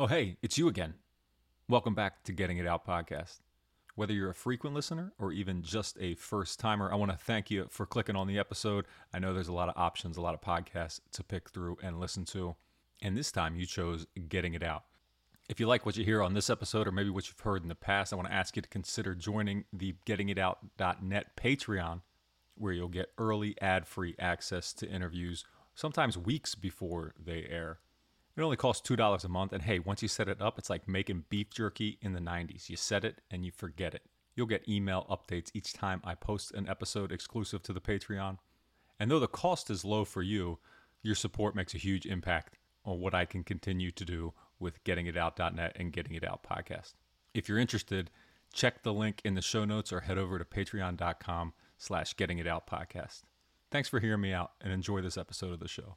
Oh, hey, it's you again. Welcome back to Getting It Out podcast. Whether you're a frequent listener or even just a first timer, I want to thank you for clicking on the episode. I know there's a lot of options, a lot of podcasts to pick through and listen to. And this time you chose Getting It Out. If you like what you hear on this episode or maybe what you've heard in the past, I want to ask you to consider joining the gettingitout.net Patreon, where you'll get early ad free access to interviews, sometimes weeks before they air. It only costs $2 a month. And hey, once you set it up, it's like making beef jerky in the 90s. You set it and you forget it. You'll get email updates each time I post an episode exclusive to the Patreon. And though the cost is low for you, your support makes a huge impact on what I can continue to do with gettingitout.net and Getting It Out podcast. If you're interested, check the link in the show notes or head over to patreon.com slash getting it out podcast. Thanks for hearing me out and enjoy this episode of the show.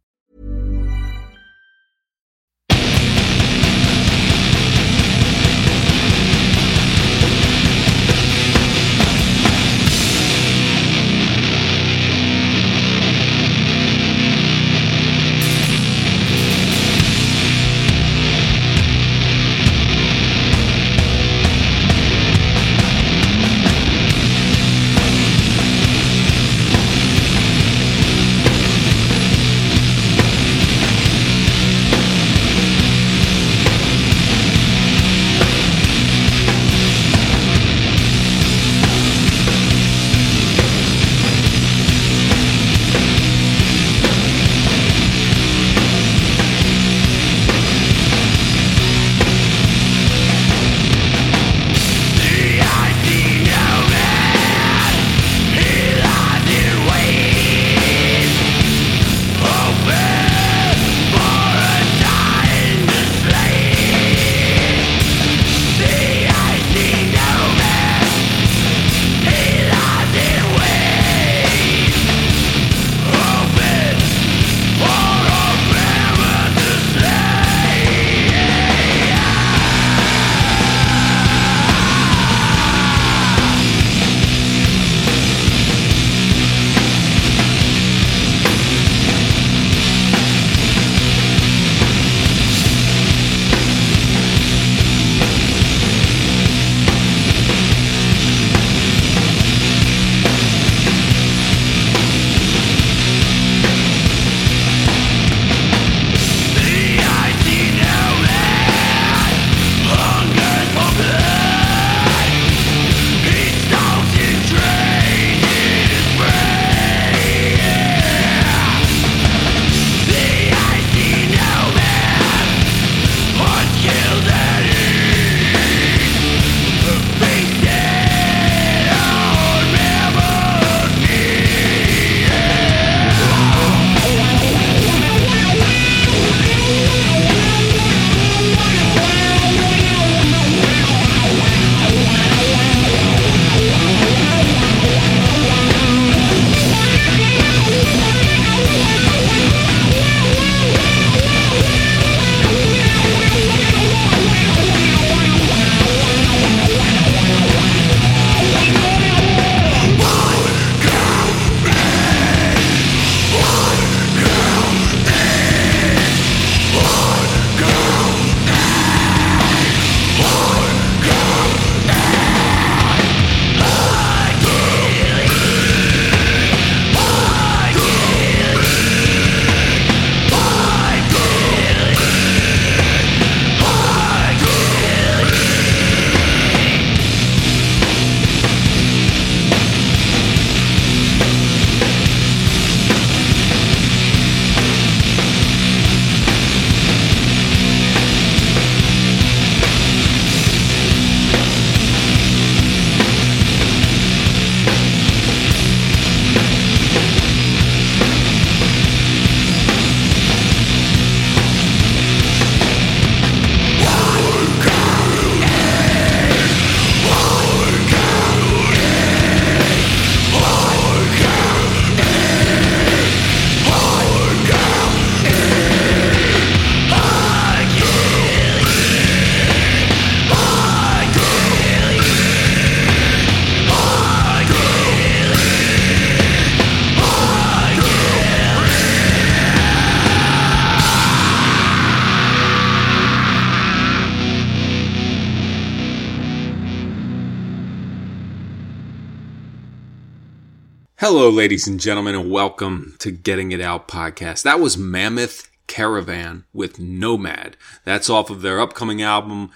Hello, ladies and gentlemen, and welcome to Getting It Out podcast. That was Mammoth Caravan with Nomad. That's off of their upcoming album,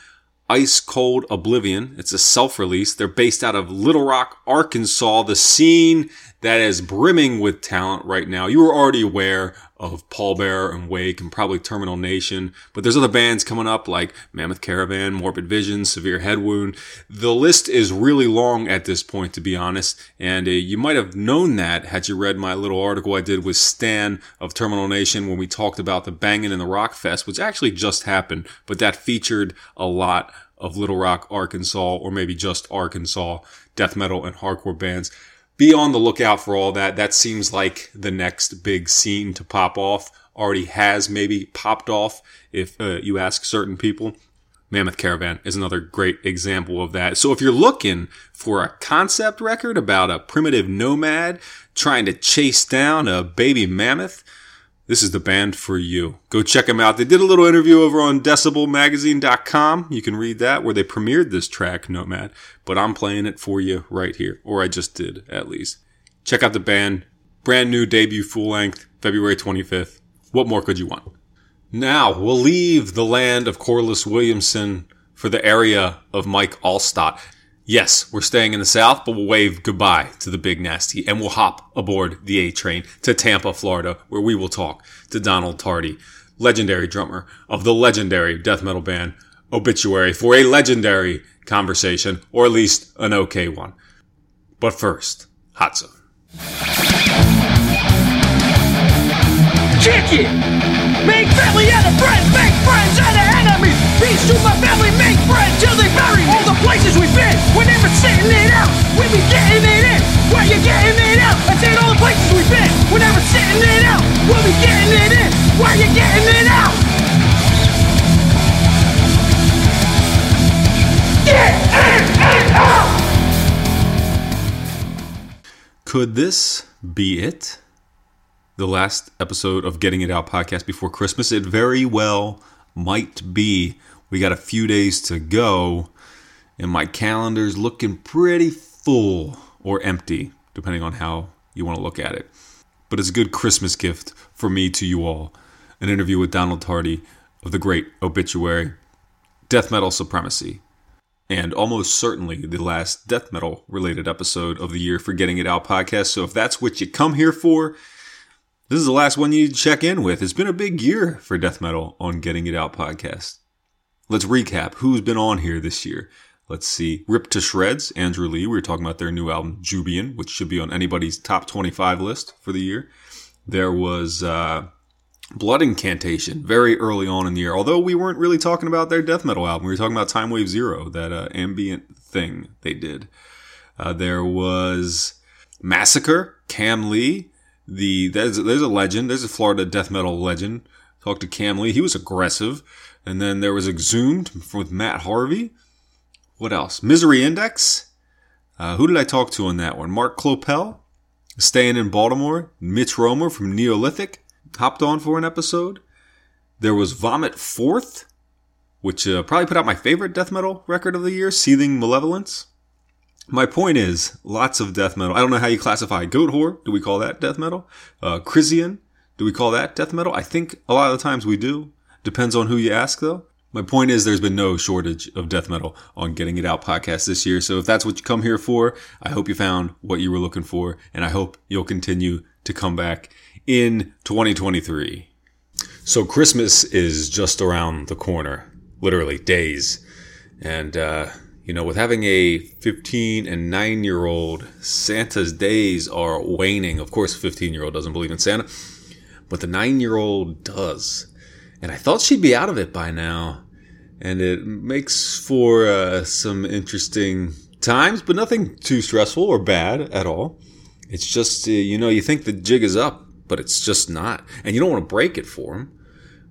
Ice Cold Oblivion. It's a self release. They're based out of Little Rock, Arkansas, the scene that is brimming with talent right now. You are already aware of Pallbearer and Wake and probably Terminal Nation, but there's other bands coming up like Mammoth Caravan, Morbid Vision, Severe Head Wound. The list is really long at this point, to be honest, and uh, you might have known that had you read my little article I did with Stan of Terminal Nation when we talked about the Bangin' in the Rock Fest, which actually just happened, but that featured a lot of Little Rock, Arkansas, or maybe just Arkansas death metal and hardcore bands be on the lookout for all that. That seems like the next big scene to pop off. Already has maybe popped off if uh, you ask certain people. Mammoth Caravan is another great example of that. So if you're looking for a concept record about a primitive nomad trying to chase down a baby mammoth, this is the band for you. Go check them out. They did a little interview over on decibelmagazine.com. You can read that where they premiered this track, Nomad, but I'm playing it for you right here, or I just did at least. Check out the band. Brand new debut full length, February 25th. What more could you want? Now, we'll leave the land of Corliss Williamson for the area of Mike Alstott. Yes, we're staying in the South, but we'll wave goodbye to the big nasty and we'll hop aboard the A train to Tampa, Florida, where we will talk to Donald Tardy, legendary drummer of the legendary death metal band Obituary, for a legendary conversation, or at least an okay one. But first, Hot. Kick it! Make family out of friends, make friends out of enemies. Peace to my family, make friends till they bury me. Places we've been, we're never sitting it out. We be getting it in, where you getting it out? I said all the places we've been, we're never sitting it out. We'll be getting it in, where you getting it out? Get in and out! Could this be it? The last episode of Getting It Out podcast before Christmas? It very well might be. We got a few days to go, and my calendar's looking pretty full or empty, depending on how you want to look at it. But it's a good Christmas gift for me to you all. An interview with Donald Tardy of the great Obituary, Death Metal Supremacy, and almost certainly the last death metal related episode of the year for Getting It Out podcast. So if that's what you come here for, this is the last one you need to check in with. It's been a big year for death metal on Getting It Out podcast. Let's recap who's been on here this year. Let's see. Ripped to Shreds, Andrew Lee. We were talking about their new album, Jubian, which should be on anybody's top 25 list for the year. There was uh, Blood Incantation very early on in the year, although we weren't really talking about their death metal album. We were talking about Timewave Zero, that uh, ambient thing they did. Uh, there was Massacre, Kam Lee the there's there's a legend. There's a Florida death metal legend. Talked to Kam Lee. He was aggressive. And then there was Exhumed with Matt Harvey. What else? Misery Index. Uh, who did I talk to on that one? Mark Kloeppel, staying in Baltimore. Mitch Romer from Neolithic hopped on for an episode. There was Vomit Forth, which uh, probably put out my favorite death metal record of the year, Seething Malevolence. My point is, lots of death metal. I don't know how you classify Goatwhore. Do we call that death metal? Uh. Do we call that death metal? I think a lot of the times we do. Depends on who you ask, though. My point is, there's been no shortage of death metal on Getting It Out podcast this year. So if that's what you come here for, I hope you found what you were looking for, and I hope you'll continue to come back in 2023. So Christmas is just around the corner, literally days, and uh, you know, with having a 15 and 9 year old, Santa's days are waning. Of course, 15 year old doesn't believe in Santa, but the 9 year old does. And I thought she'd be out of it by now. And it makes for uh, some interesting times, but nothing too stressful or bad at all. It's just, uh, you know, you think the jig is up, but it's just not. And you don't want to break it for him.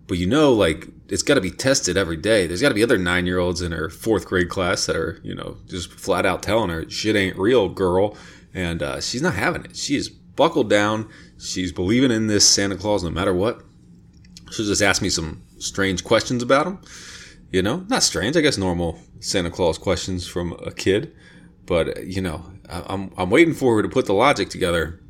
But you know, like it's got to be tested every day. There's got to be other nine year olds in her fourth grade class that are, you know, just flat out telling her shit ain't real, girl. And uh, she's not having it. She is buckled down. She's believing in this Santa Claus no matter what. She'll just ask me some strange questions about him. You know, not strange, I guess normal Santa Claus questions from a kid. But, you know, I'm, I'm waiting for her to put the logic together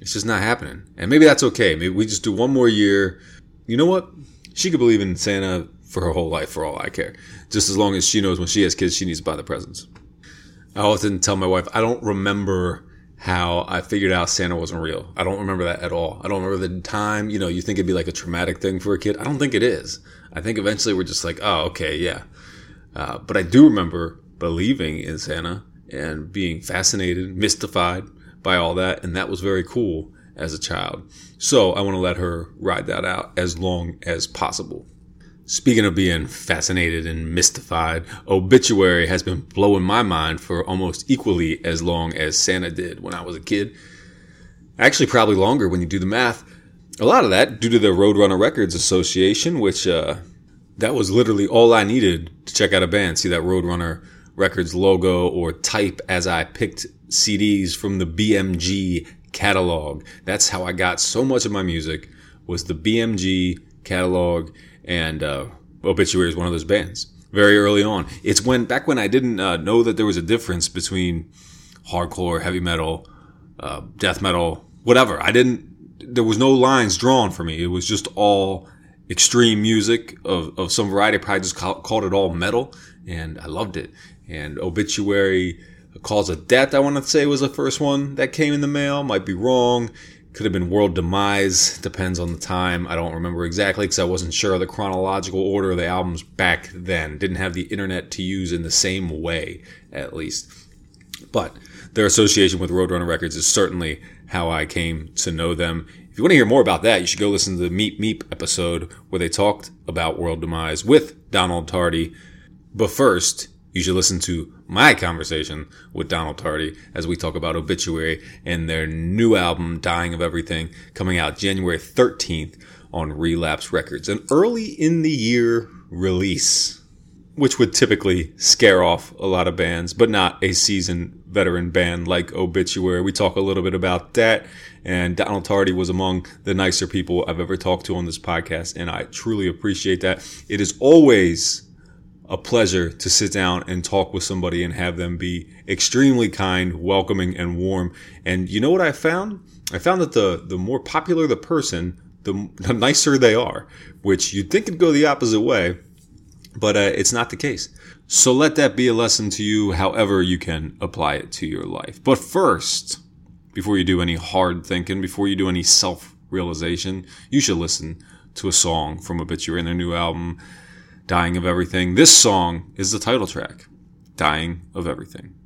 It's just not happening. And maybe that's okay. Maybe we just do one more year. You know what? She could believe in Santa for her whole life, for all I care. Just as long as she knows when she has kids, she needs to buy the presents. I often tell my wife, I don't remember how I figured out Santa wasn't real. I don't remember that at all. I don't remember the time. You know, you think it'd be like a traumatic thing for a kid. I don't think it is. I think eventually we're just like, oh, okay, yeah. Uh, but I do remember believing in Santa and being fascinated, mystified by all that. And that was very cool as a child. So I want to let her ride that out as long as possible. Speaking of being fascinated and mystified, Obituary has been blowing my mind for almost equally as long as Santa did when I was a kid. Actually, probably longer when you do the math. A lot of that due to the Roadrunner Records Association, which uh, that was literally all I needed to check out a band. See that Roadrunner Records logo or type as I picked CDs from the BMG catalog. That's how I got so much of my music was the BMG catalog and uh, Obituary is one of those bands. Very early on, it's when back when I didn't uh, know that there was a difference between hardcore, heavy metal, uh, death metal, whatever. I didn't. There was no lines drawn for me. It was just all extreme music of, of some variety. I probably just call, called it all metal, and I loved it. And Obituary, Cause of Death, I want to say was the first one that came in the mail. Might be wrong. Could have been World Demise. Depends on the time. I don't remember exactly because I wasn't sure of the chronological order of the albums back then. Didn't have the internet to use in the same way, at least. But their association with Roadrunner Records is certainly how I came to know them. If you want to hear more about that, you should go listen to the Meep Meep episode where they talked about World Demise with Donald Tardy. But first, you should listen to my conversation with Donald Tardy as we talk about Obituary and their new album, Dying of Everything, coming out January 13th on Relapse Records. An early in the year release, which would typically scare off a lot of bands, but not a seasoned veteran band like Obituary. We talk a little bit about that. And Donald Tardy was among the nicer people I've ever talked to on this podcast. And I truly appreciate that. It is always a pleasure to sit down and talk with somebody and have them be extremely kind, welcoming, and warm. And you know what I found? I found that the the more popular the person, the, the nicer they are, which you'd think it'd go the opposite way, but uh, it's not the case. So let that be a lesson to you, however you can apply it to your life. But first, before you do any hard thinking, before you do any self realization, you should listen to a song from Obituary their new album. Dying of Everything. This song is the title track, Dying of Everything.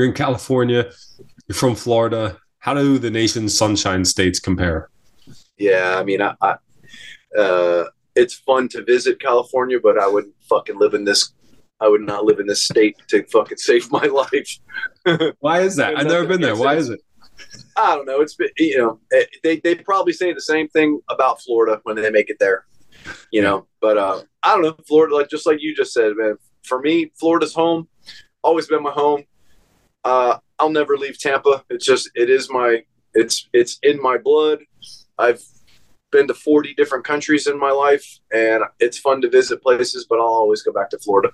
You're in California. You're from Florida. How do the nation's sunshine states compare? Yeah, I mean, I, I uh, it's fun to visit California, but I wouldn't fucking live in this. I would not live in this state to fucking save my life. Why is that? I've never been there. Why is it? I don't know. It's been, you know, eh, they they probably say the same thing about Florida when they make it there, you know. But uh, I don't know. Florida, like just like you just said, man. For me, Florida's home. Always been my home. Uh, I'll never leave Tampa. It's just it is my it's it's in my blood. I've been to 40 different countries in my life and it's fun to visit places, but I'll always go back to Florida.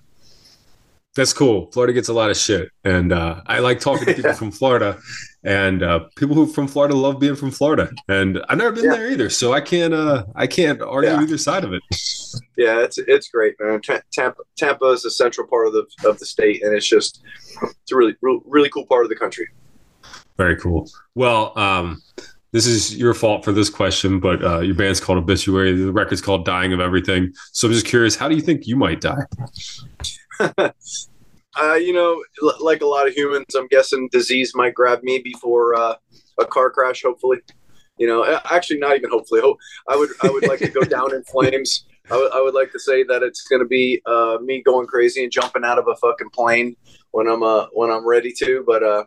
That's cool. Florida gets a lot of shit, and uh, I like talking to people from Florida, and uh, people who from Florida love being from Florida. And I've never been Yeah. there either, so I can't uh, I can't argue Yeah. either side of it. Yeah, it's it's great, man. Ta- Tampa Tampa is a central part of the of the state, and it's just it's a really really, really cool part of the country. Very cool. Well, um, this is your fault for this question, but uh, your band's called Obituary. The record's called Dying of Everything. So I'm just curious, how do you think you might die? Uh, you know, l- like a lot of humans, I'm guessing disease might grab me before uh, a car crash. Hopefully, you know, actually, not even hopefully. Hope I would I would like to go down in flames. I would would like to say that it's going to be uh, me going crazy and jumping out of a fucking plane when I'm uh, when I'm ready to. But uh,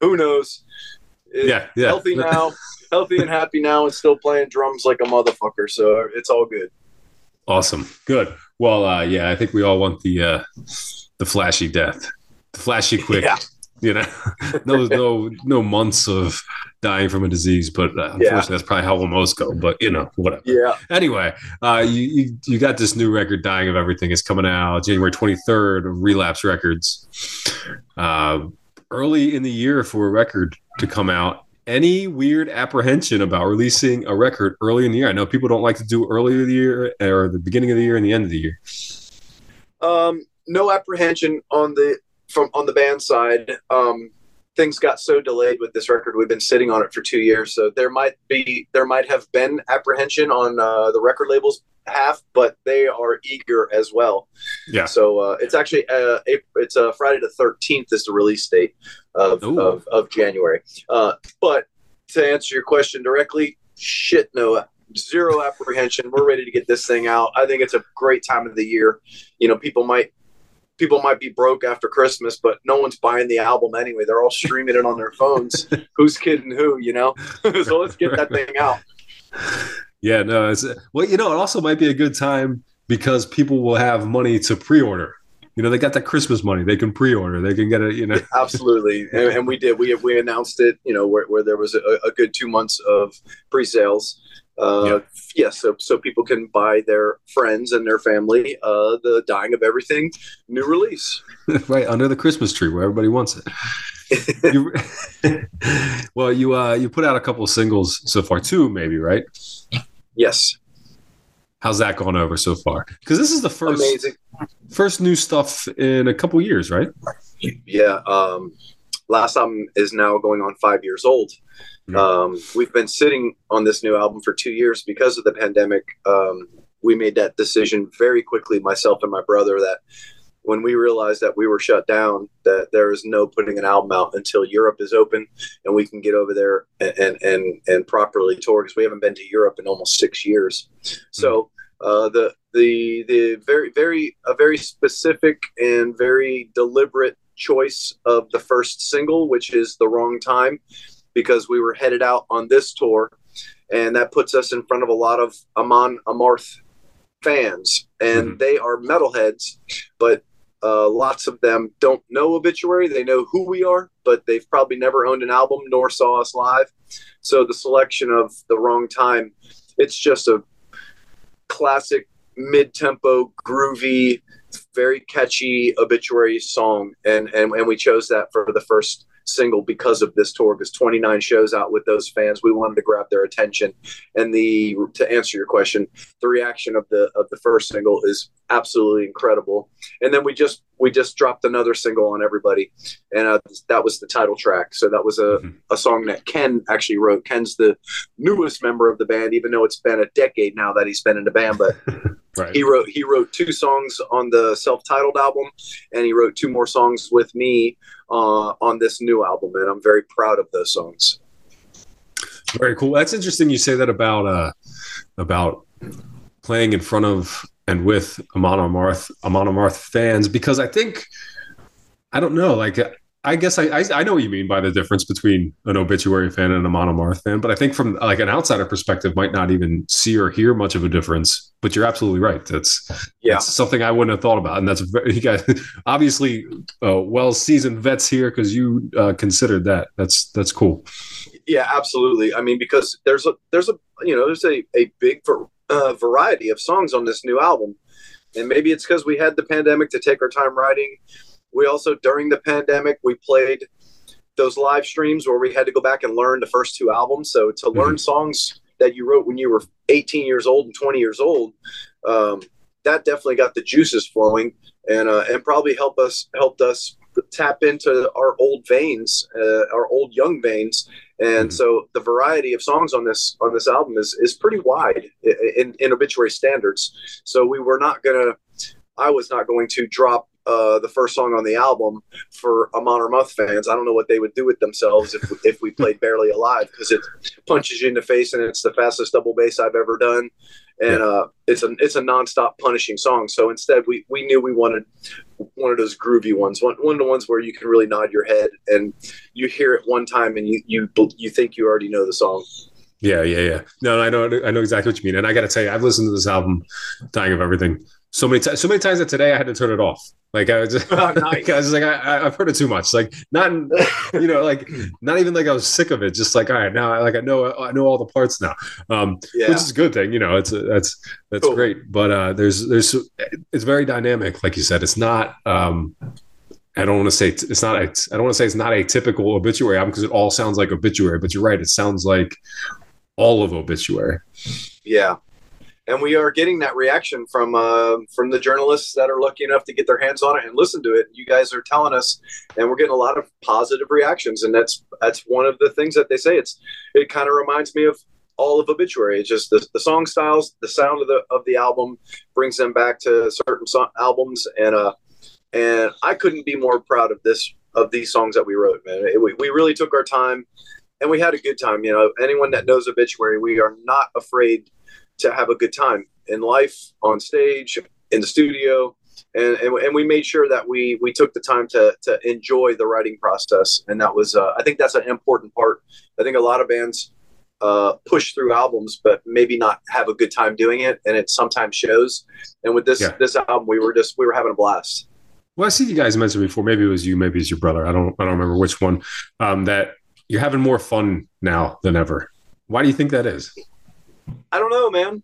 who knows? It- Yeah, yeah. healthy now, healthy and happy now, and still playing drums like a motherfucker. So it's all good. Awesome. Good. Well, uh, yeah, I think we all want the uh, the flashy death, the flashy quick. Yeah. You know, no, no, no months of dying from a disease, but uh, unfortunately, Yeah. that's probably how most go. But you know, whatever. Yeah, Anyway, uh, you, you you got this new record, "Dying of Everything," is coming out January twenty third. Relapse Records. Uh, early in the year for a record to come out. Any weird apprehension about releasing a record early in the year? I know people don't like to do earlier the year or the beginning of the year and the end of the year. um, no apprehension on the from on the band side. Um, things got so delayed with this record. We've been sitting on it for two years, so there might be there might have been apprehension on uh, the record labels half, but they are eager as well. Yeah. So uh, it's actually uh, April, it's uh, Friday the thirteenth is the release date of of, of January. Uh, but to answer your question directly, shit, no, zero apprehension. We're ready to get this thing out. I think it's a great time of the year. You know, people might people might be broke after Christmas, but no one's buying the album anyway. They're all streaming it on their phones. Who's kidding who? You know. so let's get that thing out. Yeah, no, it's well, you know, it also might be a good time because people will have money to pre-order. You know, they got that Christmas money; they can pre-order. They can get it. You know, Absolutely, and, and we did. We we announced it. You know, where, where there was a, a good two months of pre-sales. Uh, Yeah. Yes, so so people can buy their friends and their family uh, the "Dying of Everything" new release. right under the Christmas tree where everybody wants it. you, well, you uh, you put out a couple of singles so far, two maybe, right? Yes, How's that gone over so far? Because this is the first amazing. first new stuff in a couple years, right? Yeah. Um, last album is now going on five years old. Yeah. Um, we've been sitting on this new album for two years because of the pandemic. Um, we made that decision very quickly, myself and my brother, that when we realized that we were shut down, that there is no putting an album out until Europe is open and we can get over there and and and, properly tour because we haven't been to Europe in almost six years. So uh, the the the very very a very specific and very deliberate choice of the first single, which is the wrong time, because we were headed out on this tour, and that puts us in front of a lot of Amon Amarth fans, and Mhm. they are metalheads, but uh, lots of them don't know Obituary. They know who we are, but they've probably never owned an album nor saw us live. So the selection of the wrong time, it's just a classic mid-tempo, groovy, very catchy obituary song, and and and we chose that for the first single because of this tour because 29 shows out with those fans we wanted to grab their attention and the to answer your question the reaction of the of the first single is absolutely incredible and then we just we just dropped another single on everybody and uh, that was the title track so that was a, Mhm. a song that ken actually wrote ken's the newest member of the band even though it's been a decade now that he's been in the band but Right. he wrote he wrote two songs on the self-titled album and he wrote two more songs with me uh, on this new album, and I'm very proud of those songs. Very cool. That's interesting. You say that about uh, about playing in front of and with Amon Amarth Amon Amarth fans because I think I don't know. Like I guess I, I, I know what you mean by the difference between an obituary fan and a Amon Amarth fan, but I think from like an outsider perspective, might not even see or hear much of a difference. But you're absolutely right. That's yeah, that's something I wouldn't have thought about, and that's very, you guys obviously uh, well seasoned vets here because you uh, considered that. That's that's cool. Yeah, absolutely. I mean, because there's a there's a you know there's a a big uh, variety of songs on this new album, and maybe it's because we had the pandemic to take our time writing. We also during the pandemic we played those live streams where we had to go back and learn the first two albums. So to learn mm-hmm. songs that you wrote when you were 18 years old and 20 years old, um, that definitely got the juices flowing and uh, and probably help us helped us tap into our old veins, uh, our old young veins, and mm-hmm. so the variety of songs on this on this album is is pretty wide in, in obituary standards. So we were not gonna, I was not going to drop uh, the first song on the album for Amon Amarth fans. I don't know what they would do with themselves if, if we played Barely Alive because it punches you in the face and it's the fastest double bass I've ever done. And uh, it's a it's a nonstop punishing song. So instead, we, we knew we wanted one of those groovy ones, one, one of the ones where you can really nod your head and you hear it one time and you you you think you already know the song. Yeah, yeah, yeah. No, I know, I know exactly what you mean. And I got to tell you, I've listened to this album, "Dying of Everything," so many times, so many times that today I had to turn it off. Like I was, just, oh, nice. I was like, I, have heard it too much. Like not, you know, like not even like I was sick of it. Just like, all right, now, I like I know, I know all the parts now, um, yeah. which is a good thing. You know, it's a, that's that's cool. great. But uh, there's there's it's very dynamic, like you said. It's not. Um, I don't want to say it's not. I don't want to say it's not a typical obituary album because it all sounds like obituary. But you're right. It sounds like all of obituary. Yeah, and we are getting that reaction from uh, from the journalists that are lucky enough to get their hands on it and listen to it. You guys are telling us, and we're getting a lot of positive reactions, and that's that's one of the things that they say. It's it kind of reminds me of all of obituary. It's just the, the song styles, the sound of the of the album brings them back to certain so- albums, and uh, and I couldn't be more proud of this of these songs that we wrote, man. It, we, we really took our time, and we had a good time. You know, anyone that knows obituary, we are not afraid to have a good time in life, on stage, in the studio. And, and, and, we made sure that we we took the time to to enjoy the writing process, and that was uh, I think that's an important part. I think a lot of bands uh, push through albums, but maybe not have a good time doing it, and it sometimes shows. And with this yeah. this album, we were just we were having a blast. Well, I see you guys mentioned before. Maybe it was you, maybe it's your brother. I don't I don't remember which one. Um, that you're having more fun now than ever. Why do you think that is? I don't know, man.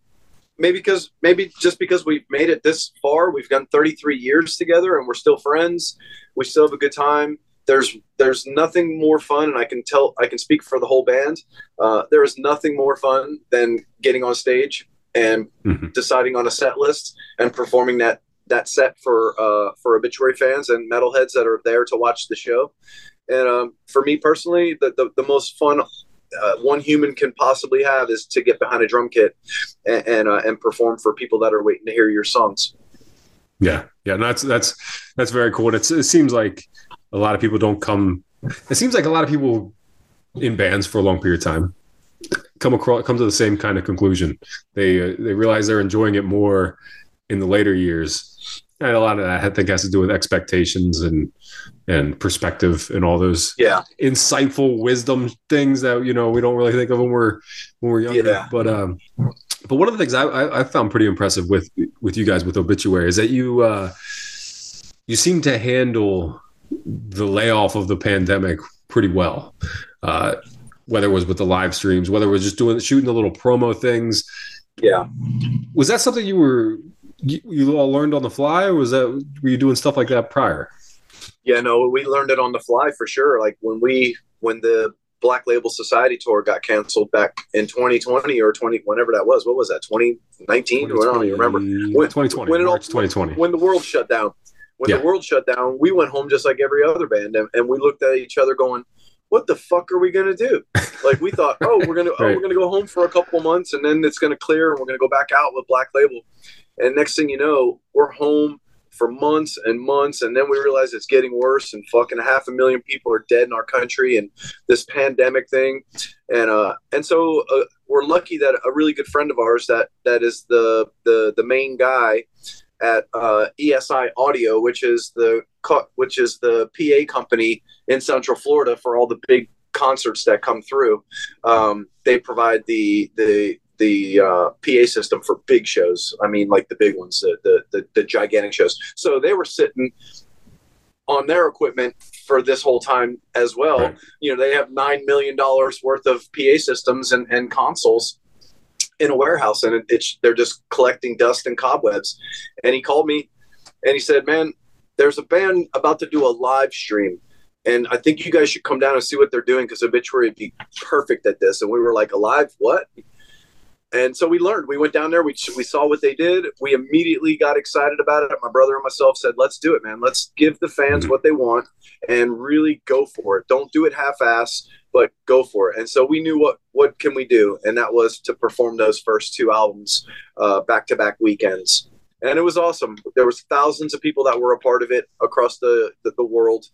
Maybe because maybe just because we've made it this far, we've done 33 years together, and we're still friends. We still have a good time. There's there's nothing more fun, and I can tell I can speak for the whole band. Uh, there is nothing more fun than getting on stage and mm-hmm. deciding on a set list and performing that that set for uh, for obituary fans and metalheads that are there to watch the show. And um, for me personally, the, the, the most fun uh, one human can possibly have is to get behind a drum kit and and, uh, and, perform for people that are waiting to hear your songs. Yeah, yeah, that's that's that's very cool. And it's, it seems like a lot of people don't come. It seems like a lot of people in bands for a long period of time come across come to the same kind of conclusion. They uh, they realize they're enjoying it more in the later years a lot of that I think has to do with expectations and and perspective and all those yeah insightful wisdom things that you know we don't really think of when we're when we're younger. Yeah. But um, but one of the things I, I, I found pretty impressive with with you guys with obituary is that you uh, you seem to handle the layoff of the pandemic pretty well. Uh, whether it was with the live streams, whether it was just doing shooting the little promo things. Yeah. Was that something you were you, you all learned on the fly, or was that were you doing stuff like that prior? Yeah, no, we learned it on the fly for sure. Like when we when the Black Label Society tour got canceled back in 2020 or 20 whenever that was. What was that? 2019? I don't even remember. When, 2020. When it all, 2020. When the world shut down. When yeah. the world shut down, we went home just like every other band, and, and we looked at each other going, "What the fuck are we gonna do?" like we thought, "Oh, we're gonna oh, right. oh, we're gonna go home for a couple months, and then it's gonna clear, and we're gonna go back out with Black Label." And next thing you know, we're home for months and months, and then we realize it's getting worse, and fucking half a million people are dead in our country, and this pandemic thing, and uh, and so uh, we're lucky that a really good friend of ours that that is the the the main guy at uh, ESI Audio, which is the which is the PA company in Central Florida for all the big concerts that come through. Um, they provide the the the uh, PA system for big shows. I mean, like the big ones, the, the, the the gigantic shows. So they were sitting on their equipment for this whole time as well. Right. You know, they have nine million dollars worth of PA systems and, and consoles in a warehouse, and it, it's they're just collecting dust and cobwebs. And he called me, and he said, "Man, there's a band about to do a live stream." And I think you guys should come down and see what they're doing because Obituary would be perfect at this. And we were like, alive? What? And so we learned. We went down there. We we saw what they did. We immediately got excited about it. My brother and myself said, "Let's do it, man. Let's give the fans mm-hmm. what they want and really go for it. Don't do it half-ass, but go for it." And so we knew what what can we do, and that was to perform those first two albums uh, back-to-back weekends. And it was awesome. There was thousands of people that were a part of it across the the, the world,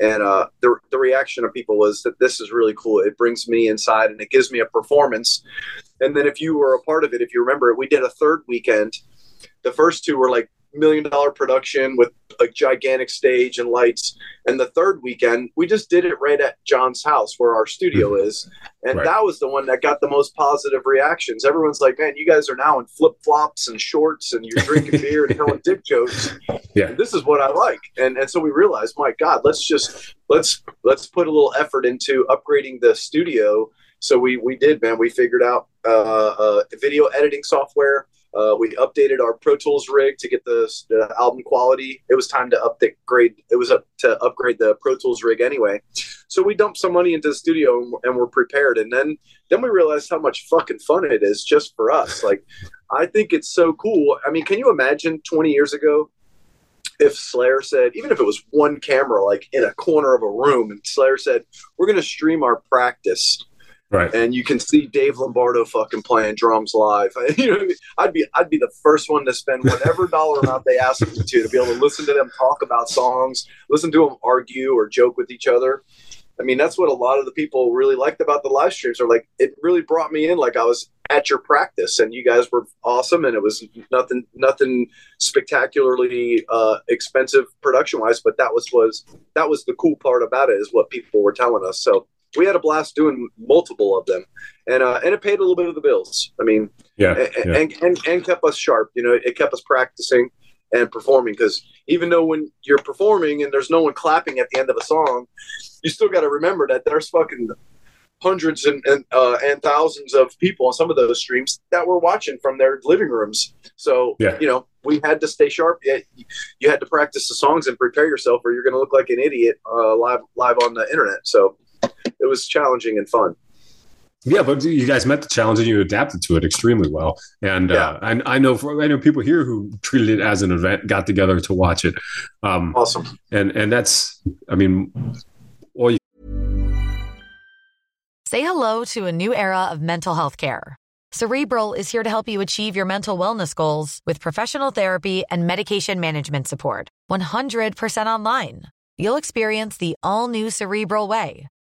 and uh, the the reaction of people was that this is really cool. It brings me inside, and it gives me a performance and then if you were a part of it, if you remember, we did a third weekend. The first two were like million dollar production with a gigantic stage and lights. And the third weekend, we just did it right at John's house where our studio mm-hmm. is. And right. that was the one that got the most positive reactions. Everyone's like, man, you guys are now in flip flops and shorts and you're drinking beer and telling dick jokes. Yeah. And this is what I like. And and so we realized, my God, let's just let's let's put a little effort into upgrading the studio so we we did, man. We figured out uh, uh, video editing software. Uh, we updated our Pro Tools rig to get the, the, album quality. It was time to upgrade. It was up to upgrade the Pro Tools rig anyway. So we dumped some money into the studio and, and we're prepared. And then then we realized how much fucking fun it is just for us. Like I think it's so cool. I mean, can you imagine 20 years ago if Slayer said, even if it was one camera, like in a corner of a room, and Slayer said, "We're going to stream our practice." Right. And you can see Dave Lombardo fucking playing drums live. you know, I mean? I'd be I'd be the first one to spend whatever dollar amount they ask me to to be able to listen to them talk about songs, listen to them argue or joke with each other. I mean, that's what a lot of the people really liked about the live streams. Are like, it really brought me in like I was at your practice, and you guys were awesome, and it was nothing nothing spectacularly uh, expensive production wise, but that was was that was the cool part about it is what people were telling us. So we had a blast doing multiple of them, and uh, and it paid a little bit of the bills. I mean, yeah, and, and, and and kept us sharp. You know, it kept us practicing and performing because even though when you're performing and there's no one clapping at the end of a song, you still got to remember that there's fucking hundreds and and, uh, and thousands of people on some of those streams that were watching from their living rooms. So yeah. you know, we had to stay sharp. You had to practice the songs and prepare yourself, or you're going to look like an idiot uh, live live on the internet. So it was challenging and fun. Yeah, but you guys met the challenge and you adapted to it extremely well. And yeah. uh, I, I, know for, I know people here who treated it as an event, got together to watch it. Um, awesome. And and that's, I mean, all you. Say hello to a new era of mental health care. Cerebral is here to help you achieve your mental wellness goals with professional therapy and medication management support. 100% online. You'll experience the all new Cerebral Way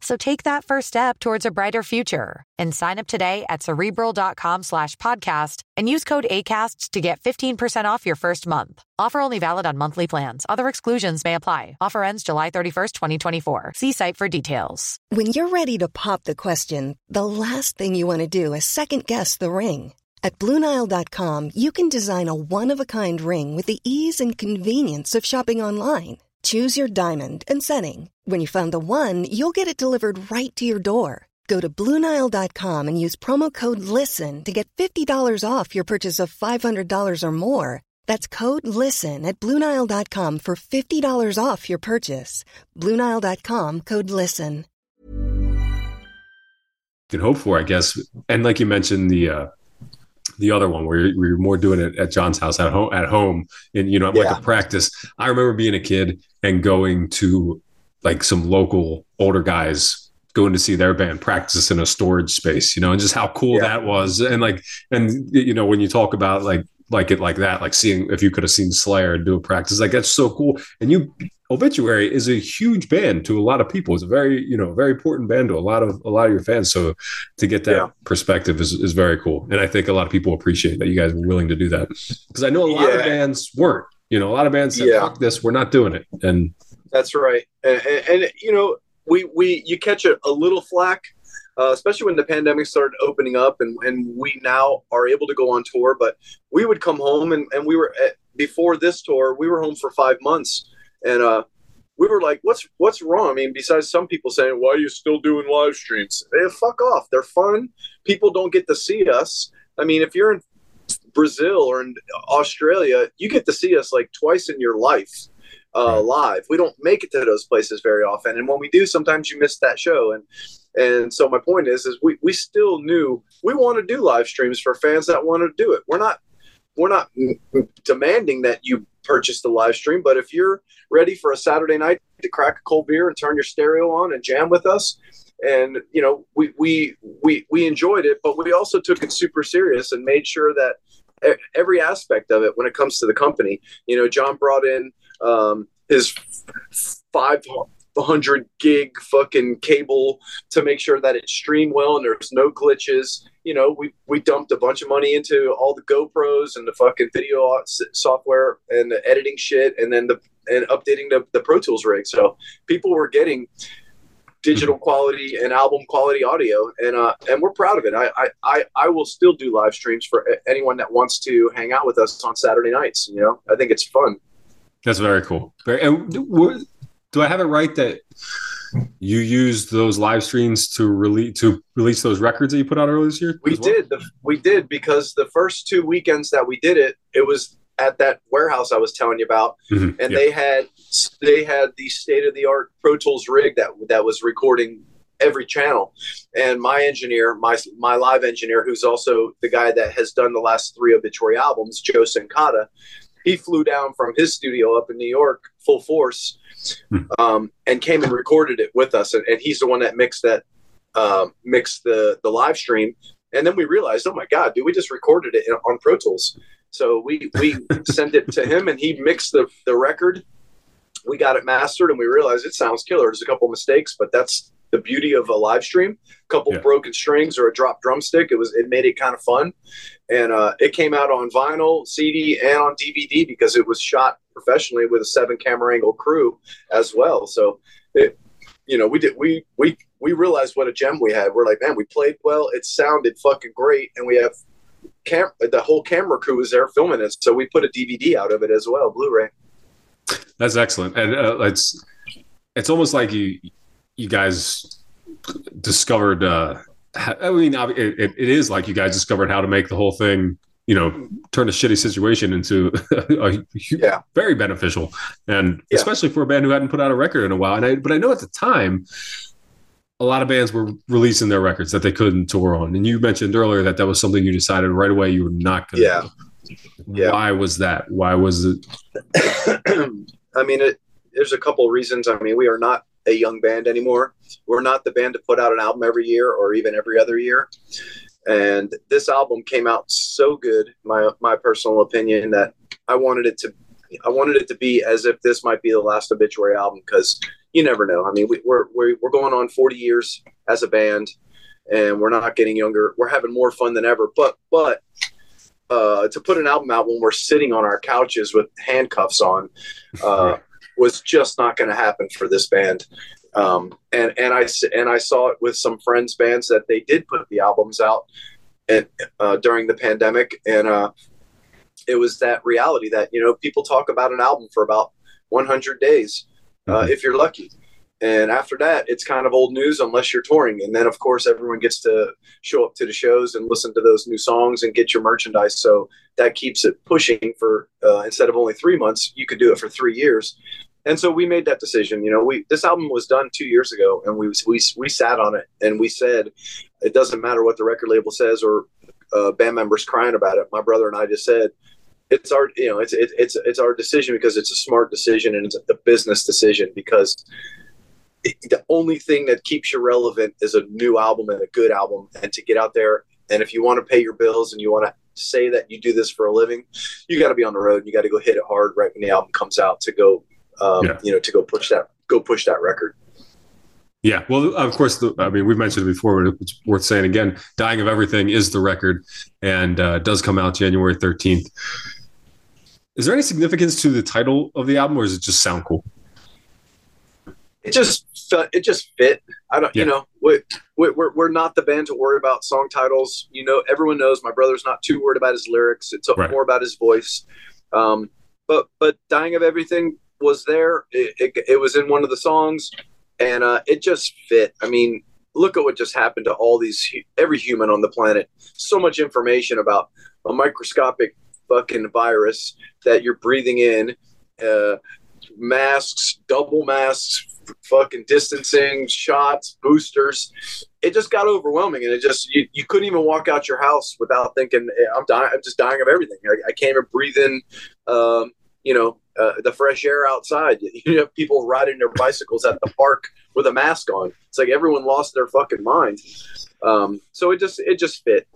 So take that first step towards a brighter future and sign up today at cerebral.com slash podcast and use code ACasts to get 15% off your first month. Offer only valid on monthly plans. Other exclusions may apply. Offer ends July 31st, 2024. See site for details. When you're ready to pop the question, the last thing you want to do is second guess the ring. At Bluenile.com, you can design a one of a kind ring with the ease and convenience of shopping online. Choose your diamond and setting. When you find the one, you'll get it delivered right to your door. Go to Bluenile.com and use promo code LISTEN to get $50 off your purchase of $500 or more. That's code LISTEN at Bluenile.com for $50 off your purchase. Bluenile.com code LISTEN. can hope for, I guess. And like you mentioned, the uh, the other one where you're, where you're more doing it at John's house at home at home and you know like a practice. I remember being a kid and going to like some local older guys going to see their band practice in a storage space, you know, and just how cool Yeah. that was. And like and you know when you talk about like like it like that, like seeing if you could have seen Slayer do a practice, like that's so cool. And you Obituary is a huge band to a lot of people. It's a very, you know, very important band to a lot of a lot of your fans. So to get that Yeah. perspective is, is very cool. And I think a lot of people appreciate that you guys were willing to do that. Because I know a lot of bands weren't. You know, a lot of bands said, Yeah. fuck this, we're not doing it. And That's right. And, and, and, you know, we we you catch a, a little flack, uh, especially when the pandemic started opening up, and and we now are able to go on tour. But we would come home, and and we were at, before this tour, we were home for five months, and uh, we were like, what's what's wrong? I mean, besides some people saying, why are you still doing live streams? Eh, fuck off. They're fun. People don't get to see us. I mean, if you're in Brazil or in Australia, you get to see us like twice in your life uh, live. We don't make it to those places very often, and when we do, sometimes you miss that show. And and so my point is, is we we still knew we want to do live streams for fans that want to do it. We're not we're not demanding that you purchase the live stream, but if you're ready for a Saturday night to crack a cold beer and turn your stereo on and jam with us. And you know we, we we we enjoyed it, but we also took it super serious and made sure that every aspect of it when it comes to the company. You know, John brought in um, his 500 gig fucking cable to make sure that it streamed well and there's no glitches. You know, we, we dumped a bunch of money into all the GoPros and the fucking video software and the editing shit and then the and updating the, the Pro Tools rig. So people were getting digital quality and album quality audio and uh and we're proud of it I, I i will still do live streams for anyone that wants to hang out with us on saturday nights you know i think it's fun that's very cool. Very, and do I have it right that you used those live streams to release to release those records that you put out earlier this year? We well? did. The, we did because the first two weekends that we did it, it was at that warehouse I was telling you about, Mhm, and yeah. they had they had the state of the art Pro Tools rig that that was recording every channel. And my engineer, my my live engineer, who's also the guy that has done the last three obituary albums, Joe Cincotta, he flew down from his studio up in New York full force, Hmm. um, and came and recorded it with us. And, and he's the one that mixed that um, mixed the the live stream. And then we realized, oh my god, dude, we just recorded it in, on Pro Tools. So we we sent it to him, and he mixed the the record. We got it mastered, and we realized it sounds killer. There's a couple mistakes, but that's the beauty of a live stream. A couple Yeah. broken strings or a drop drumstick. It was it made it kind of fun, and uh, it came out on vinyl, CD, and on DVD because it was shot professionally with a seven camera angle crew as well. So it, you know, we did we we we realized what a gem we had. We're like, man, we played well. It sounded fucking great, and we have cam the whole camera crew was there filming it. So we put a DVD out of it as well, Blu-ray. That's excellent, and uh, it's it's almost like you you guys discovered. Uh, I mean, it, it it is like you guys discovered how to make the whole thing. You know, turn a shitty situation into a, Yeah. very beneficial, and Yeah. especially for a band who hadn't put out a record in a while. And I, but I know at the time, a lot of bands were releasing their records that they couldn't tour on. And you mentioned earlier that that was something you decided right away you were not going to. Yeah. Yeah. Why was that? Why was it? I mean, it, there's a couple of reasons. I mean, we are not a young band anymore. We're not the band to put out an album every year or even every other year. And this album came out so good, my my personal opinion, that I wanted it to, I wanted it to be as if this might be the last obituary album because you never know. I mean, we, we're we're we're going on 40 years as a band, and we're not getting younger. We're having more fun than ever. But but uh, to put an album out when we're sitting on our couches with handcuffs on uh, was just not going to happen for this band. Um, and and I and I saw it with some friends' bands that they did put the albums out and uh, during the pandemic, and uh, it was that reality that you know people talk about an album for about 100 days uh, Mhm. if you're lucky. And after that, it's kind of old news unless you're touring. And then, of course, everyone gets to show up to the shows and listen to those new songs and get your merchandise. So that keeps it pushing for uh, instead of only three months, you could do it for three years. And so we made that decision. You know, we this album was done two years ago, and we we we sat on it, and we said it doesn't matter what the record label says or uh, band members crying about it. My brother and I just said it's our you know it's it, it's it's our decision because it's a smart decision and it's a business decision because the only thing that keeps you relevant is a new album and a good album and to get out there and if you want to pay your bills and you want to say that you do this for a living you got to be on the road And you got to go hit it hard right when the album comes out to go um, Yeah. you know to go push that go push that record Yeah, well, of course. The, I mean, we've mentioned it before, but it's worth saying again. "Dying of Everything" is the record, and uh, does come out January thirteenth. Is there any significance to the title of the album, or does it just sound cool? it just felt it just fit i don't Yeah. you know we, we, we're, we're not the band to worry about song titles you know everyone knows my brother's not too worried about his lyrics it's Right. more about his voice um, but but dying of everything was there it, it, it was in one of the songs and uh, it just fit. I mean look at what just happened to all these every human on the planet. So much information about a microscopic fucking virus that you're breathing in uh, masks double masks fucking distancing shots boosters. It just got overwhelming and it just you, you couldn't even walk out your house without thinking "Eh, i'm dying i'm just dying of everything. I, I can't even breathe in um, you know uh, the fresh air outside you have people riding their bicycles at the park with a mask on it's like everyone lost their fucking mind um, so it just it just fit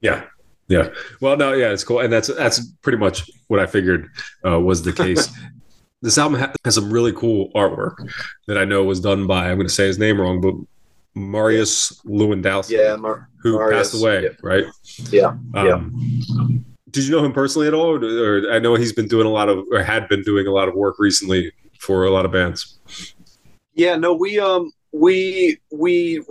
Yeah, yeah. Well, no, yeah, it's cool, and that's that's pretty much what I figured uh, was the case. this album ha- has some really cool artwork that I know was done by I'm going to say his name wrong, but Marius Lewandowski, yeah Mar- who Marius, passed away, yeah. right? yeah Um, Did you know him personally at all? Or, or I know he's been doing a lot of, or had been doing a lot of work recently for a lot of bands. Yeah, no, we um we we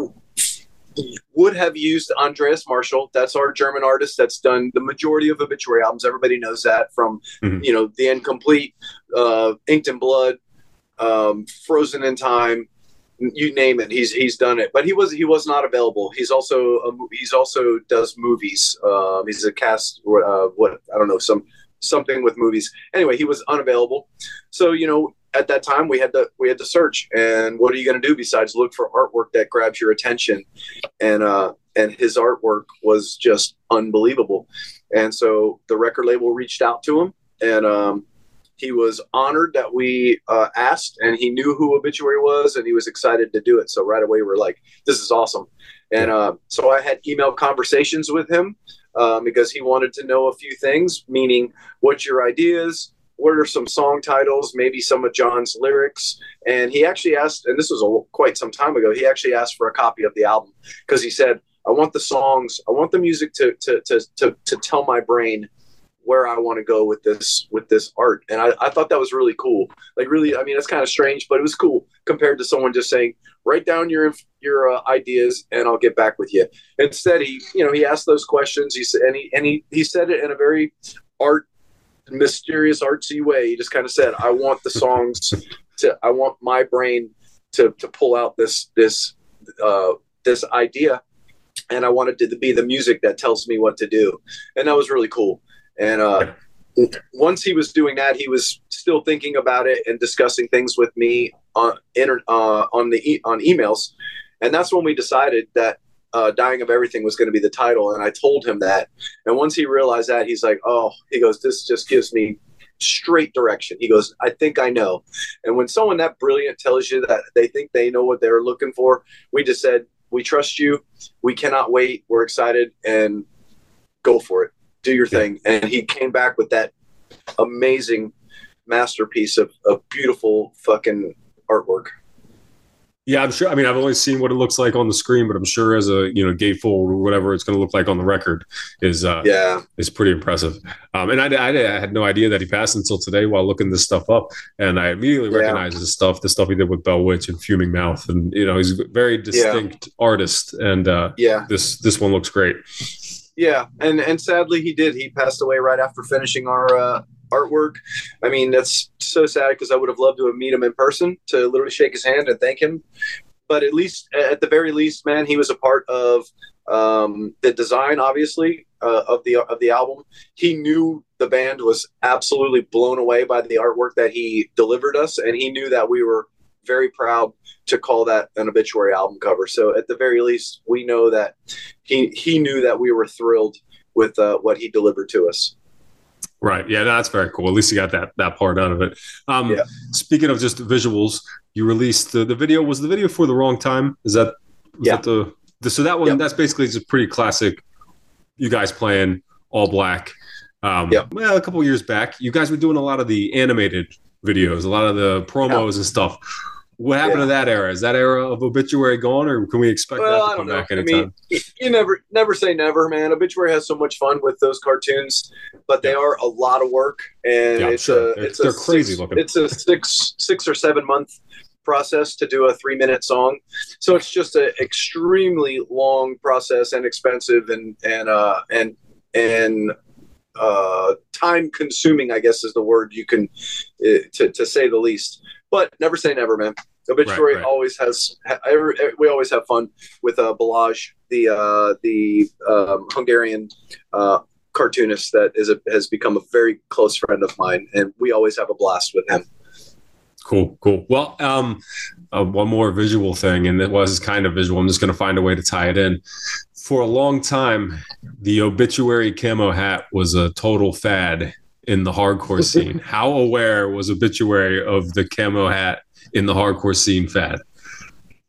would have used Andreas Marschall. That's our German artist that's done the majority of obituary albums. Everybody knows that from Mhm. you know the End Complete, uh, Inked in Blood, um, Frozen in Time. You name it, he's he's done it. But he was he was not available. He's also a, he's also does movies. Um, he's a cast uh, what I don't know some something with movies. Anyway, he was unavailable. So you know at that time we had to we had to search and what are you going to do besides look for artwork that grabs your attention and uh and his artwork was just unbelievable and so the record label reached out to him and um he was honored that we uh, asked and he knew who obituary was and he was excited to do it. So right away we're like this is awesome. And uh, so i had email conversations with him um, because he wanted to know a few things meaning what's your ideas what are some song titles, maybe some of John's lyrics. And he actually asked, and this was a, quite some time ago, he actually asked for a copy of the album because he said, I want the songs, I want the music to, to, to, to, to tell my brain where I want to go with this, with this art. And I, I thought that was really cool. Like really, I mean, it's kind of strange, but it was cool compared to someone just saying, write down your, your uh, ideas and I'll get back with you. Instead, he, you know, he asked those questions. He said, and he, and he, he said it in a very art mysterious artsy way. He just kind of said, "I want the songs to. I want my brain to to pull out this this uh, this idea, and I wanted it to be the music that tells me what to do." And that was really cool. And uh, once he was doing that, he was still thinking about it and discussing things with me on inter- uh, on the e- on emails. And that's when we decided that uh, dying of everything was going to be the title and i told him that. And once he realized that he's like oh he goes this just gives me straight direction. He goes i think i know. And when someone that brilliant tells you that they think they know what they're looking for we just said we trust you. We cannot wait. We're excited and go for it do your thing and he came back with that amazing masterpiece of, of beautiful fucking artwork Yeah, I'm sure. I mean, I've only seen what it looks like on the screen, but I'm sure as a you know gatefold or whatever it's going to look like on the record is uh, yeah is pretty impressive. Um, and I, I, I had no idea that he passed until today while looking this stuff up, and I immediately Yeah. recognized his stuff, the stuff he did with Bell Witch and Fuming Mouth, and you know he's a very distinct artist, and uh, yeah this this one looks great. Yeah, and and sadly he did. He passed away right after finishing our uh, artwork. I mean, that's so sad because I would have loved to have met him in person to literally shake his hand and thank him. But at least, at the very least, man, he was a part of um, the design, obviously, uh, of the of the album. He knew the band was absolutely blown away by the artwork that he delivered us, and he knew that we were very proud to call that an obituary album cover. So at the very least, we know that he he knew that we were thrilled with uh, what he delivered to us. Right. Yeah, that's very cool. At least you got that that part out of it. Um, Yeah. Speaking of just visuals, you released the, the video. Was the video for the wrong time? Is that was Yeah. that the, the so that one Yep. that's basically just pretty classic. You guys playing all black. Um, Yep. Well, a couple years back, you guys were doing a lot of the animated videos, a lot of the promos and stuff. What happened to that era? Is that era of obituary gone, or can we expect Well, that to come back I anytime? mean, you never never say never, man. Obituary has so much fun with those cartoons, but they are a lot of work, and Yeah, it's sure. a They're- it's they're a crazy six, looking. It's a six six or seven month process to do a three minute song, so it's just an extremely long process and expensive and and uh and and uh time consuming i guess is the word you can uh, to, to say the least but never say never man obituary Right, right. always has ha- every, we always have fun with uh Balázs the uh the um, hungarian uh cartoonist that is a, has become a very close friend of mine and we always have a blast with him Cool, cool. Well, um, uh, one more visual thing, and it was kind of visual. I'm just going to find a way to tie it in. For a long time, the obituary camo hat was a total fad in the hardcore scene. How aware was obituary of the camo hat in the hardcore scene fad?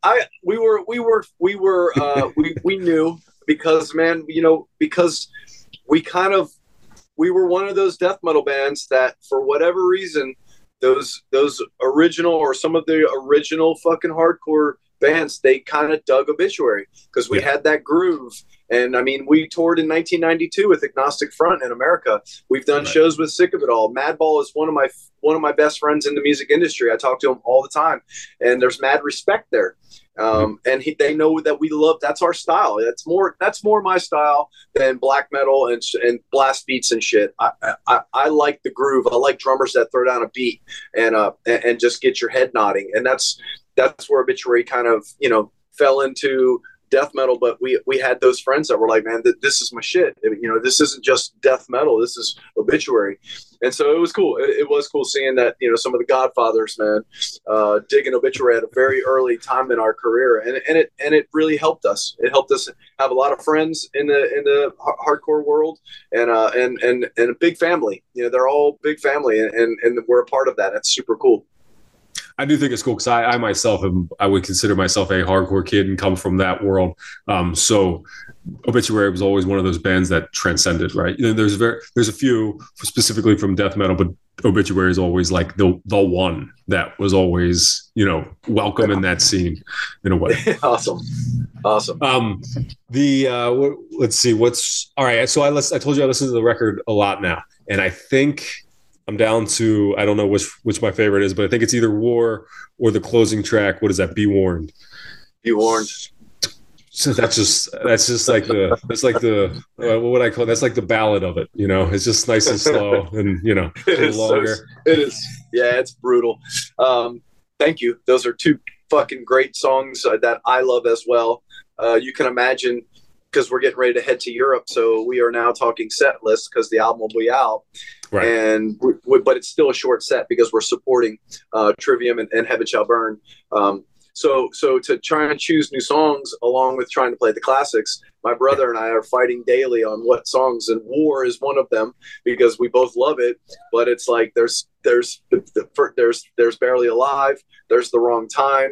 I we were we were we were uh, we we knew because man, you know, because we kind of we were one of those death metal bands that for whatever reason those those original or some of the original fucking hardcore bands they kind of dug obituary because we Yeah. had that groove and i mean we toured in 1992 with agnostic front in america. We've done Right. shows with sick of it all. Madball is one of my one of my best friends in the music industry. I talk to him all the time. And there's mad respect there. Um, and he, they know that we love that's our style. That's more that's more my style than black metal and and blast beats and shit. I, I i like the groove. I like drummers that throw down a beat and uh and, and just get your head nodding. And that's that's where obituary kind of you know fell into death metal but we we had those friends that were like man th- this is my shit. You know this isn't just death metal. This is obituary. And so it was cool. It, it was cool seeing that you know some of the godfathers man uh digging obituary at a very early time in our career. And, and it and it really helped us. It helped us have a lot of friends in the in the har- hardcore world and uh and and and a big family. You know they're all big family and and, and we're a part of that. That's super cool I do think it's cool because I, I myself am I would consider myself a hardcore kid and come from that world. Um, so Obituary was always one of those bands that transcended, right? You know, there's very there's a few specifically from death metal, but Obituary is always like the the one that was always you know welcome in that scene in a way. awesome awesome Um, the uh, what, let's see what's all right. So I list, I told you I listen to the record a lot now, and I think I'm down to I don't know which which my favorite is, but I think it's either War or the closing track. What is that? Be warned. be warned So that's just that's just like the that's like the uh, what would I call it? that's like the ballad of it. You know, it's just nice and slow, and you know, It is so- longer. it is yeah it's brutal um thank you those are two fucking great songs uh, that i love as well uh you can imagine because we're getting ready to head to europe so we are now talking set list because the album will be out Right. and we, we- but it's still a short set because we're supporting uh trivium and, and heaven shall burn. Um so so to try and choose new songs along with trying to play the classics my brother and i are fighting daily on what songs and war is one of them because we both love it but it's like there's there's the, the, there's there's barely alive. There's the wrong time.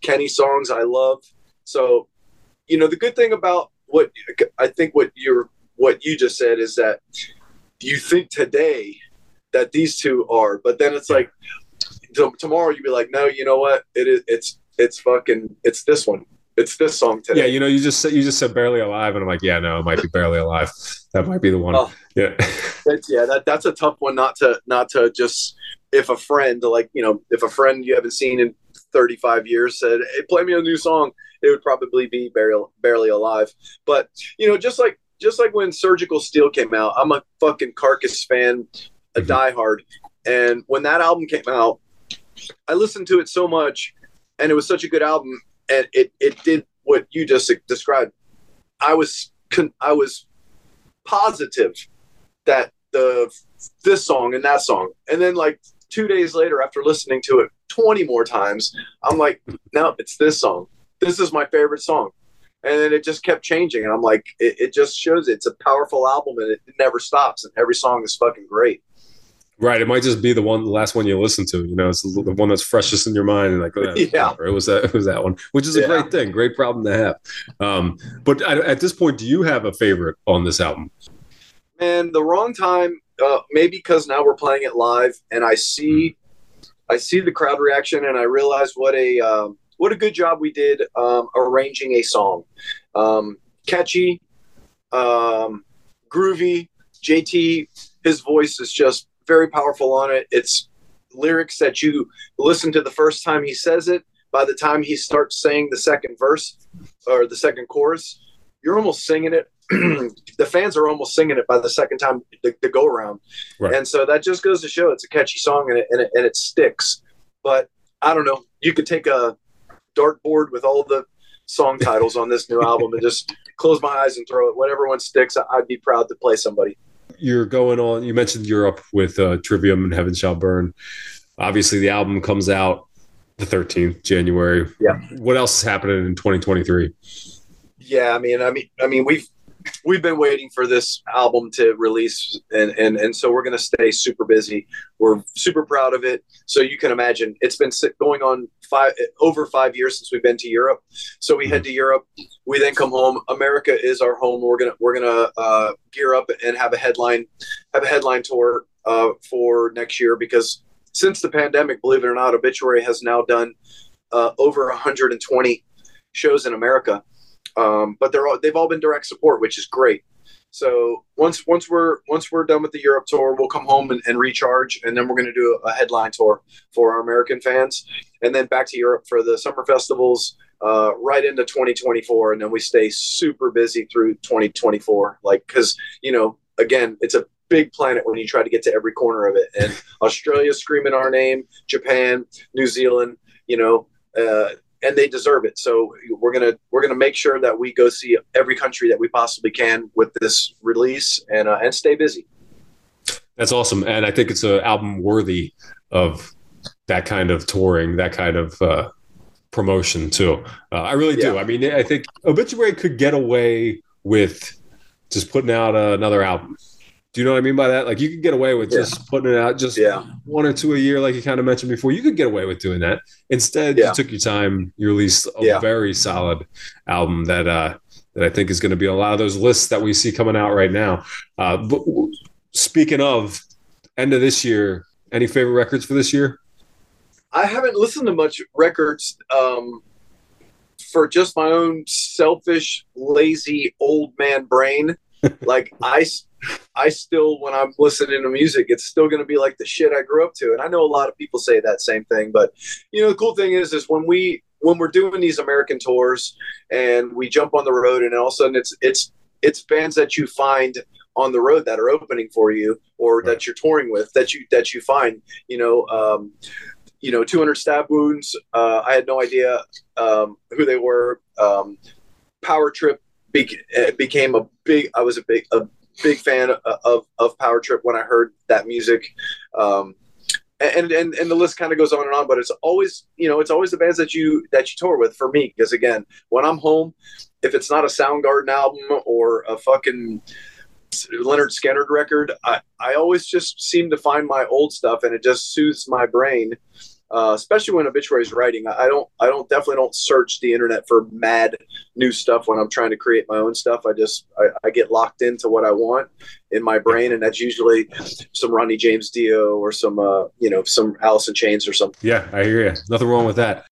Kenny songs i love. So you know the good thing about what i think what you're what you just said is that you think today that these two are but then it's like t- tomorrow you'd be like no you know what it is it's it's fucking it's this one it's this song today Yeah, you know, you just said you just said barely alive, and I'm like, yeah, no, it might be barely alive. That might be the one. Oh. Yeah. That's, yeah, that that's a tough one not to not to just if a friend like you know if a friend you haven't seen in 35 years said hey play me a new song it would probably be barely barely alive but you know just like just like when surgical steel came out i'm a fucking carcass fan a Mhm. diehard and when that album came out i listened to it so much and it was such a good album and it it did what you just described i was con- i was positive that the this song and that song, and then like two days later, after listening to it twenty more times, I'm like, no, it's this song. This is my favorite song. And then it just kept changing, and I'm like, it, it just shows it's a powerful album, and it, never stops, and every song is fucking great. Right. It might just be the one, the last one you listen to. You know, it's the one that's freshest in your mind. And like, oh, Yeah. it was that. It was that one, which is a Yeah. great thing, great problem to have. Um, but at, at this point, do you have a favorite on this album? man the wrong time uh, maybe because now we're playing it live and i see i see the crowd reaction and i realize what a um, what a good job we did um, arranging a song um, catchy um, groovy jt his voice is just very powerful on it it's lyrics that you listen to the first time he says it by the time he starts saying the second verse or the second chorus you're almost singing it the fans are almost singing it by the second time the, the go around. Right. And so that just goes to show it's a catchy song and it, and it, and it sticks. But I don't know. You could take a dartboard with all the song titles on this new album and just close my eyes and throw it. Whatever one sticks, I'd be proud to play somebody. You're going on. You mentioned Europe with uh, Trivium and Heaven Shall Burn. Obviously, the album comes out the 13th January. Yeah. What else is happening in 2023? Yeah, I mean, I mean, I mean, we've we've been waiting for this album to release, and and and so we're gonna stay super busy. We're super proud of it. So you can imagine it's been going on five over five years since we've been to Europe. So we head to Europe, we then come home. America is our home. We're gonna we're gonna uh, gear up and have a headline have a headline tour uh, for next year because since the pandemic, believe it or not, Obituary has now done uh, over 120 shows in America um, but they're all, they've all been direct support, which is great. So once once we're once we're done with the Europe tour, we'll come home and, and recharge, and then we're going to do a, headline tour for our American fans, and then back to Europe for the summer festivals, uh, right into 2024, and then we stay super busy through 2024. Like because you know, again, it's a big planet when you try to get to every corner of it, and Australia's screaming our name, Japan, New Zealand, you know. Uh, and they deserve it. So we're gonna we're gonna make sure that we go see every country that we possibly can with this release and uh, and stay busy. That's awesome, and I think it's an album worthy of that kind of touring, that kind of uh, promotion too. Uh, I really do. Yeah. I mean, I think Obituary could get away with just putting out another album. Do you know what I mean by that? Like you could get away with Yeah. just putting it out just Yeah. one or two a year, like you kind of mentioned before. You could get away with doing that. Instead, Yeah. you took your time. You released a very solid album that uh, that I think is going to be a lot of those lists that we see coming out right now. Uh, but speaking of end of this year, any favorite records for this year? I haven't listened to much records um, for just my own selfish, lazy old man brain. like I, I still when I'm listening to music, it's still going to be like the shit I grew up to. And I know a lot of people say that same thing, but you know, the cool thing is, is when we when we're doing these American tours and we jump on the road, and all of a sudden it's it's it's bands that you find on the road that are opening for you or that you're touring with that you that you find you know um, you know 200 stab wounds uh, i had no idea um, who they were um, power trip be- uh, became a big i was a big a big fan of, of, power trip when i heard that music um, and, and and the list kind of goes on and on but it's always you know it's always the bands that you that you tour with for me because again when i'm home if it's not a soundgarden album or a fucking Lynyrd Skynyrd record, I, I always just seem to find my old stuff and it just soothes my brain. Uh, especially when obituaries writing, I don't, I don't definitely don't search the internet for mad new stuff when I'm trying to create my own stuff. I just, I, I get locked into what I want in my brain, and that's usually some Ronnie James Dio or some, uh, you know, some in Chains or something. Yeah, I hear you. Nothing wrong with that.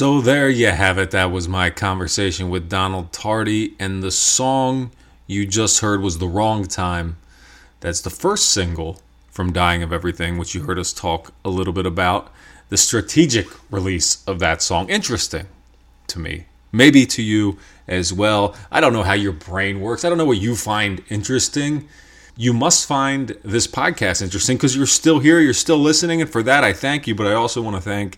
So there you have it. That was my conversation with Donald Tardy, and the song you just heard was The Wrong Time. That's the first single from Dying of Everything, which you heard us talk a little bit about. The strategic release of that song. Interesting to me. Maybe to you as well. I don't know how your brain works. I don't know what you find interesting. You must find this podcast interesting because you're still here, you're still listening, and for that I thank you. But I also want to thank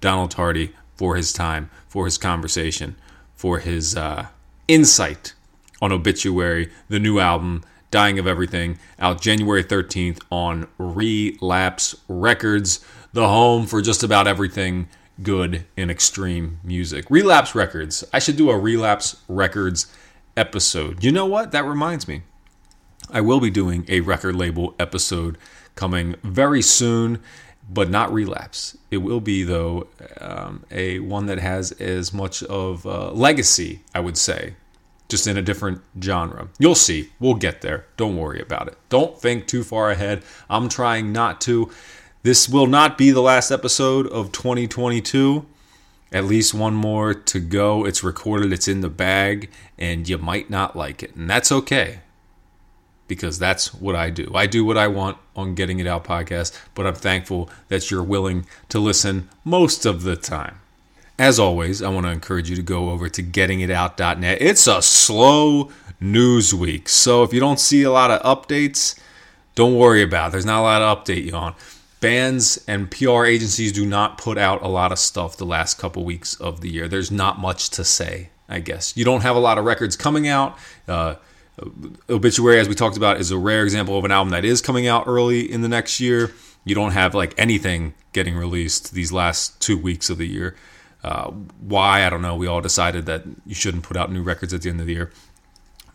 Donald Tardy for his time, for his conversation, for his uh, insight on Obituary, the new album, Dying of Everything, out January 13th on Relapse Records, the home for just about everything good in extreme music. Relapse Records. I should do a Relapse Records episode. You know what? That reminds me. I will be doing a record label episode coming very soon, but not relapse. It will be though um, a one that has as much of legacy, I would say, just in a different genre. You'll see. We'll get there. Don't worry about it. Don't think too far ahead. I'm trying not to. This will not be the last episode of 2022. At least one more to go. It's recorded, it's in the bag, and you might not like it. And that's okay because that's what I do. I do what I want on Getting It Out podcast, but I'm thankful that you're willing to listen most of the time. As always, I want to encourage you to go over to gettingitout.net. It's a slow news week. So if you don't see a lot of updates, don't worry about it. There's not a lot to update you on. Bands and PR agencies do not put out a lot of stuff the last couple weeks of the year. There's not much to say, I guess. You don't have a lot of records coming out. Uh, Obituary, as we talked about, is a rare example of an album that is coming out early in the next year. You don't have like anything getting released these last two weeks of the year. Uh, why I don't know. We all decided that you shouldn't put out new records at the end of the year,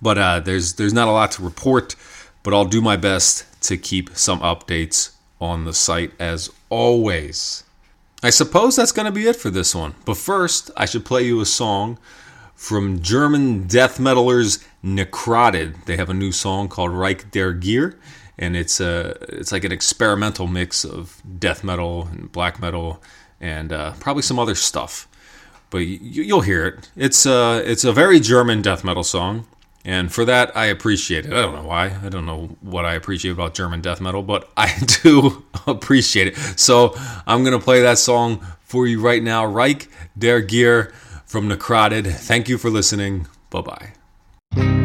but uh, there's there's not a lot to report. But I'll do my best to keep some updates on the site as always. I suppose that's going to be it for this one. But first, I should play you a song from German death metalers Necrotted. They have a new song called Reich der Gier, and it's a it's like an experimental mix of death metal and black metal and uh, probably some other stuff. But you, will hear it. It's a it's a very German death metal song, and for that I appreciate it. I don't know why. I don't know what I appreciate about German death metal, but I do appreciate it. So I'm gonna play that song for you right now. Reich der Gier from Necrotted. Thank you for listening. Bye bye. Thank you.